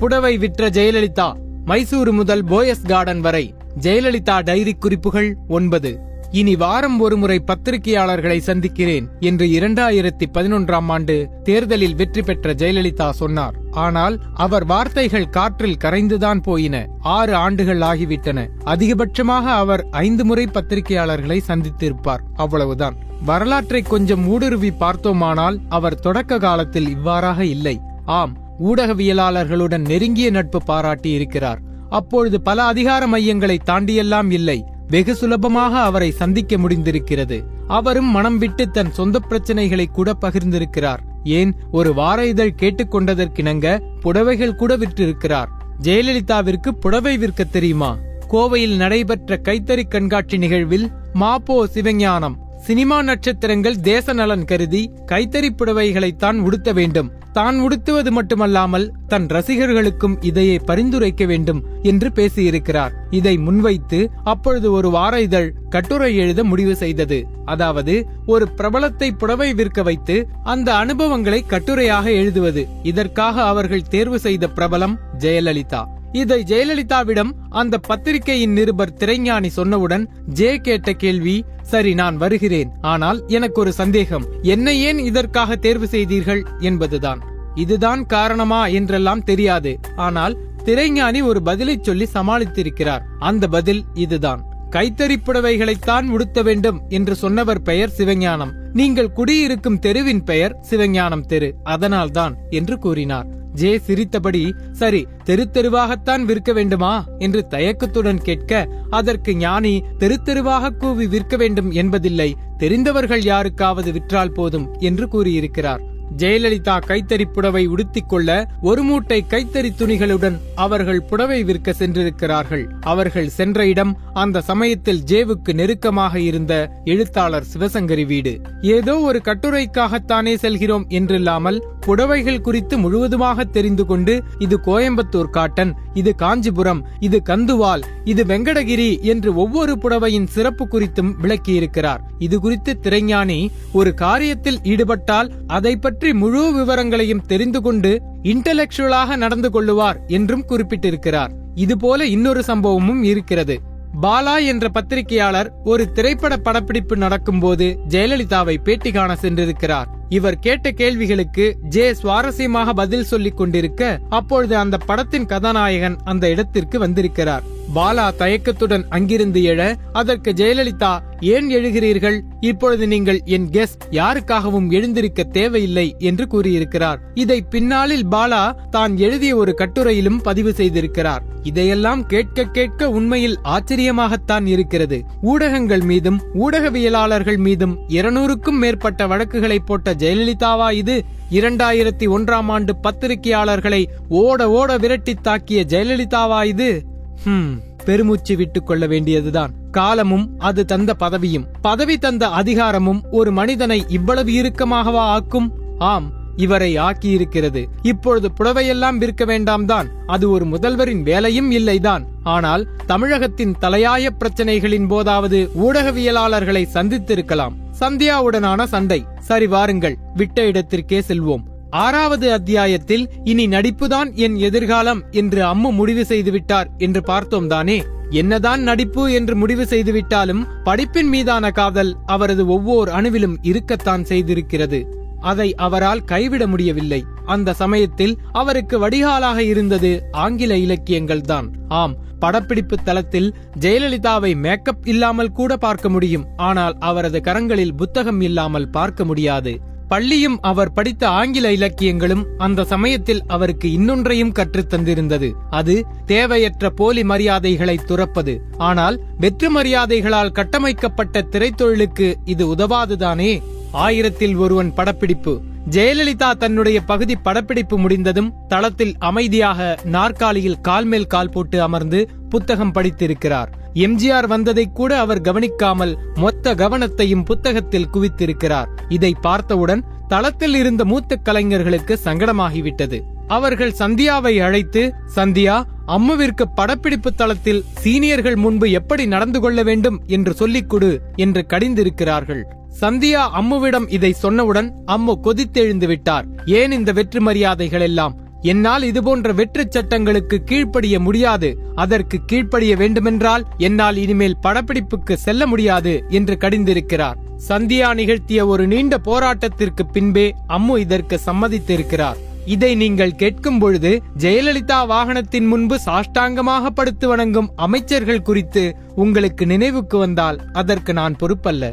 புடவை விற்ற ஜெயலலிதா மைசூரு முதல் போயஸ் கார்டன் வரை. ஜெயலலிதா டைரி குறிப்புகள் ஒன்பது. இனி வாரம் ஒருமுறை பத்திரிகையாளர்களை சந்திக்கிறேன் என்று இரண்டாயிரத்தி பதினொன்றாம் ஆண்டு தேர்தலில் வெற்றி பெற்ற ஜெயலலிதா சொன்னார். ஆனால் அவர் வார்த்தைகள் காற்றில் கரைந்துதான் போயின. ஆறு ஆண்டுகள் ஆகிவிட்டன. அதிகபட்சமாக அவர் ஐந்து முறை பத்திரிகையாளர்களை சந்தித்திருப்பார். அவ்வளவுதான். வரலாற்றை கொஞ்சம் ஊடுருவி பார்த்தோமானால் அவர் தொடக்க காலத்தில் இவ்வாறாக இல்லை. ஆம் ஊடகவியலாளர்களுடன் நெருங்கிய நட்பு பாராட்டி இருக்கிறார் அப்பொழுது பல அதிகார மையங்களை தாண்டியெல்லாம் இல்லை. வெகு சுலபமாக அவரை சந்திக்க முடிந்திருக்கிறது. அவரும் மனம் விட்டு தன் சொந்த பிரச்சனைகளை கூட பகிர்ந்திருக்கிறார். ஏன்? ஒரு வார இதழ் கேட்டுக்கொண்டதற்கிணங்க புடவைகள் கூட விற்றிருக்கிறார். ஜெயலலிதாவிற்கு புடவை விற்க தெரியுமா? கோவையில் நடைபெற்ற கைத்தறி கண்காட்சி நிகழ்வில் மாப்போ சிவஞானம் சினிமா நட்சத்திரங்கள் தேச நலன் கருதி கைத்தறி புடவைகளைத்தான் உடுத்த வேண்டும். தான் உடுத்துவது மட்டுமல்லாமல் தன் ரசிகர்களுக்கும் இதையே பரிந்துரைக்க வேண்டும் என்று பேசியிருக்கிறார். இதை முன்வைத்து அப்பொழுது ஒரு வார இதழ் கட்டுரை எழுத முடிவு செய்தது. அதாவது ஒரு பிரபலத்தை புடவை விற்க வைத்து அந்த அனுபவங்களை கட்டுரையாக எழுதுவது. இதற்காக அவர்கள் தேர்வு செய்த பிரபலம் ஜெயலலிதா. இதை ஜெயலலிதாவிடம் அந்த பத்திரிகையின் நிருபர் திரைஞானி சொன்னவுடன் ஜே கேட்ட கேள்வி. சரி நான் வருகிறேன். ஆனால் எனக்கு ஒரு சந்தேகம். என்னை ஏன் இதற்காக தேர்வு செய்தீர்கள்? என்பதுதான். இதுதான் காரணமா? என்றெல்லாம் தெரியாது. ஆனால் திரைஞானி ஒரு பதிலை சொல்லி சமாளித்திருக்கிறார். அந்த பதில் இதுதான். கைத்தறி புடவைகளைத்தான் உடுத்த வேண்டும் என்று சொன்னவர் பெயர் சிவஞானம். நீங்கள் குடியிருக்கும் தெருவின் பெயர் சிவஞானம் தெரு. அதனால்தான் என்று கூறினார். ஜே சிரித்தபடி சரி தெரு தெருவாகத்தான் விற்க வேண்டுமா? என்று தயக்கத்துடன் கேட்க அதற்கு ஞானி தெரு தெருவாக கூவி விற்க வேண்டும் என்பதில்லை. தெரிந்தவர்கள் யாருக்காவது விற்றால் போதும் என்று கூறியிருக்கிறார். ஜெயலலிதா கைத்தறி புடவை உடுத்திக் கொள்ள ஒரு மூட்டை கைத்தறி துணிகளுடன் அவர்கள் புடவை விற்க சென்றிருக்கிறார்கள். அவர்கள் சென்ற இடம் அந்த சமயத்தில் ஜேவுக்கு நெருக்கமாக இருந்த எழுத்தாளர் சிவசங்கரி வீடு. ஏதோ ஒரு கட்டுரைக்காகத்தானே செல்கிறோம் என்றில்லாமல் புடவைகள் குறித்து முழுவதுமாக தெரிந்து கொண்டு இது கோயம்புத்தூர் காட்டன் இது காஞ்சிபுரம் இது கந்துவால் இது வெங்கடகிரி என்று ஒவ்வொரு புடவையின் சிறப்பு குறித்தும் விளக்கியிருக்கிறார். இது குறித்து திரைஞானி ஒரு காரியத்தில் ஈடுபட்டால் அதை பற்றி முழு விவரங்களையும் தெரிந்து கொண்டு இன்டலெக்சுவலாக நடந்து கொள்ளுவார் என்றும் குறிப்பிட்டிருக்கிறார். இதுபோல இன்னொரு சம்பவமும் இருக்கிறது. பாலா என்ற பத்திரிகையாளர் ஒரு திரைப்பட படப்பிடிப்பு நடக்கும்போது ஜெயலலிதாவை பேட்டி காண சென்றிருக்கிறார். இவர் கேட்ட கேள்விகளுக்கு ஜே சுவாரஸ்யமாக பதில் சொல்லிக் கொண்டிருக்க அப்பொழுது அந்த படத்தின் கதாநாயகன் அந்த இடத்திற்கு வந்திருக்கிறார். பாலா தயக்கத்துடன் அங்கிருந்து எழ அதற்கு ஜெயலலிதா ஏன் எழுகிறீர்கள்? இப்பொழுது நீங்கள் என் கெஸ்ட் யாருக்காகவும் எழுந்திருக்க தேவையில்லை என்று கூறியிருக்கிறார். இதை பின்னாளில் பாலா தான் எழுதிய ஒரு கட்டுரையிலும் பதிவு செய்திருக்கிறார். இதையெல்லாம் கேட்க கேட்க உண்மையில் ஆச்சரியமாகத்தான் இருக்கிறது. ஊடகங்கள் மீதும் ஊடகவியலாளர்கள் மீதும் இருநூறுக்கும் மேற்பட்ட வழக்குகளை போட்ட ஜெயலலிதாவா இது இரண்டாயிரத்தி ஒன்றாம் ஆண்டு பத்திரிகையாளர்களை ஓட ஓட விரட்டி தாக்கிய ஜெயலலிதாவா இது? ஹம். பெருமூச்சு விட்டுக் கொள்ள வேண்டியதுதான். காலமும் அது தந்த பதவியும். பதவி தந்த அதிகாரமும் ஒரு மனிதனை இவ்வளவு இறுக்கமாகவா ஆக்கும்? ஆம் இவரை ஆக்கியிருக்கிறது. இப்பொழுது புடவையெல்லாம் விற்க வேண்டாம் தான் அது ஒரு முதல்வரின் வேலையும் இல்லைதான். ஆனால் தமிழகத்தின் தலையாய பிரச்சனைகளின் போதாவது ஊடகவியலாளர்களை சந்தித்திருக்கலாம். சந்தியாவுடனான சண்டை. சரி வாருங்கள் விட்ட இடத்திற்கே செல்வோம். ஆறாவது அத்தியாயத்தில் இனி நடிப்புதான் என் எதிர்காலம் என்று அம்மு முடிவு செய்துவிட்டார் என்று பார்த்தோம் தானே? என்னதான் நடிப்பு என்று முடிவு செய்துவிட்டாலும் படிப்பின் மீதான காதல் அவரது ஒவ்வொரு அணுவிலும் இருக்கத்தான் செய்திருக்கிறது. அதை அவரால் கைவிட முடியவில்லை. அந்த சமயத்தில் அவருக்கு வடிகாலாக இருந்தது ஆங்கில இலக்கியங்கள் தான். ஆம் படப்பிடிப்பு தளத்தில் ஜெயலலிதாவை மேக்கப் இல்லாமல் கூட பார்க்க முடியும். ஆனால் அவரது கரங்களில் புத்தகம் இல்லாமல் பார்க்க முடியாது. பள்ளியும் அவர் படித்த ஆங்கில இலக்கியங்களும் அந்த சமயத்தில் அவருக்கு இன்னொன்றையும் கற்றுத் தந்திருந்தது அது தேவையற்ற போலி மரியாதைகளை துறப்பது. ஆனால் வெற்று மரியாதைகளால் கட்டமைக்கப்பட்ட திரைத்தொழிலுக்கு இது உதவாதுதானே? ஆயிரத்தில் ஒருவன் படப்பிடிப்பு. ஜெயலலிதா தன்னுடைய பகுதி படப்பிடிப்பு முடிந்ததும் தளத்தில் அமைதியாக நாற்காலியில் கால் மேல் கால் போட்டு அமர்ந்து புத்தகம் படித்திருக்கிறார். எம்ஜிஆர் வந்ததை கூட அவர் கவனிக்காமல் மொத்த கவனத்தையும் புத்தகத்தில் குவித்திருக்கிறார். இதை பார்த்தவுடன் தளத்தில் இருந்த மூத்த கலைஞர்களுக்கு சங்கடமாகிவிட்டது. அவர்கள் சந்தியாவை அழைத்து சந்தியா அம்முவிற்கு படப்பிடிப்பு தளத்தில் சீனியர்கள் முன்பு எப்படி நடந்து கொள்ள வேண்டும் என்று சொல்லிக் கொடு என்று கடிந்திருக்கிறார்கள். சந்தியா அம்முவிடம் இதை சொன்னவுடன் அம்மு கொதித்தெழுந்து விட்டார். ஏன் இந்த வெற்று மரியாதைகள் எல்லாம் என்னால் இதுபோன்ற வெற்றுச் சட்டங்களுக்கு கீழ்ப்படிய முடியாது. அதற்கு கீழ்ப்படிய வேண்டுமென்றால் என்னால் இனிமேல் படப்பிடிப்புக்கு செல்ல முடியாது என்று கடிந்திருக்கிறார். சந்தியா நிகழ்த்திய ஒரு நீண்ட போராட்டத்திற்கு பின்பே அம்மு இதற்கு சம்மதித்திருக்கிறார். இதை நீங்கள் கேட்கும் பொழுது ஜெயலலிதா வாகனத்தின் முன்பு சாஷ்டாங்கமாக படுத்து வணங்கும் அமைச்சர்கள் குறித்து உங்களுக்கு நினைவுக்கு வந்தால் அதற்கு நான் பொறுப்பல்ல.